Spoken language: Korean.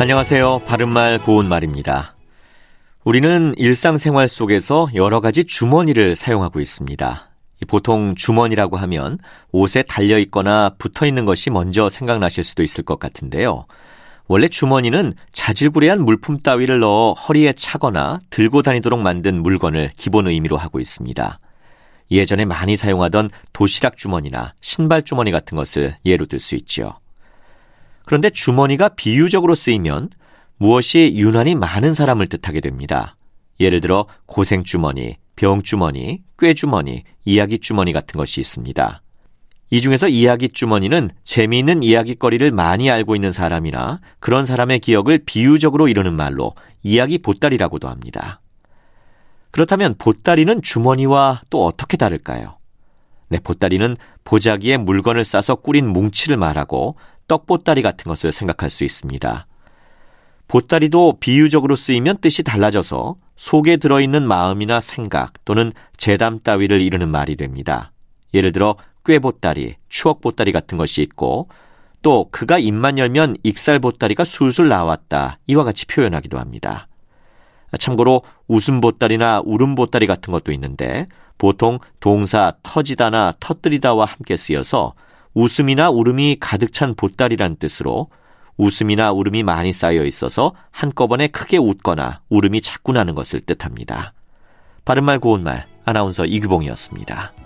안녕하세요. 바른말 고운말입니다. 우리는 일상생활 속에서 여러 가지 주머니를 사용하고 있습니다. 보통 주머니라고 하면 옷에 달려 있거나 붙어 있는 것이 먼저 생각나실 수도 있을 것 같은데요. 원래 주머니는 자질구레한 물품 따위를 넣어 허리에 차거나 들고 다니도록 만든 물건을 기본 의미로 하고 있습니다. 예전에 많이 사용하던 도시락 주머니나 신발 주머니 같은 것을 예로 들 수 있죠. 그런데 주머니가 비유적으로 쓰이면 무엇이 유난히 많은 사람을 뜻하게 됩니다. 예를 들어 고생주머니, 병주머니, 꾀주머니, 이야기주머니 같은 것이 있습니다. 이 중에서 이야기주머니는 재미있는 이야기거리를 많이 알고 있는 사람이나 그런 사람의 기억을 비유적으로 이루는 말로 이야기 보따리라고도 합니다. 그렇다면 보따리는 주머니와 또 어떻게 다를까요? 네, 보따리는 보자기에 물건을 싸서 꾸린 뭉치를 말하고 떡보따리 같은 것을 생각할 수 있습니다. 보따리도 비유적으로 쓰이면 뜻이 달라져서 속에 들어있는 마음이나 생각 또는 재담 따위를 이루는 말이 됩니다. 예를 들어 꾀보따리, 추억보따리 같은 것이 있고 또 그가 입만 열면 익살보따리가 술술 나왔다 이와 같이 표현하기도 합니다. 참고로 웃음보따리나 울음보따리 같은 것도 있는데 보통 동사 터지다나 터뜨리다와 함께 쓰여서 웃음이나 울음이 가득 찬 보따리란 뜻으로 웃음이나 울음이 많이 쌓여 있어서 한꺼번에 크게 웃거나 울음이 자꾸 나는 것을 뜻합니다. 바른말 고운말 아나운서 이규봉이었습니다.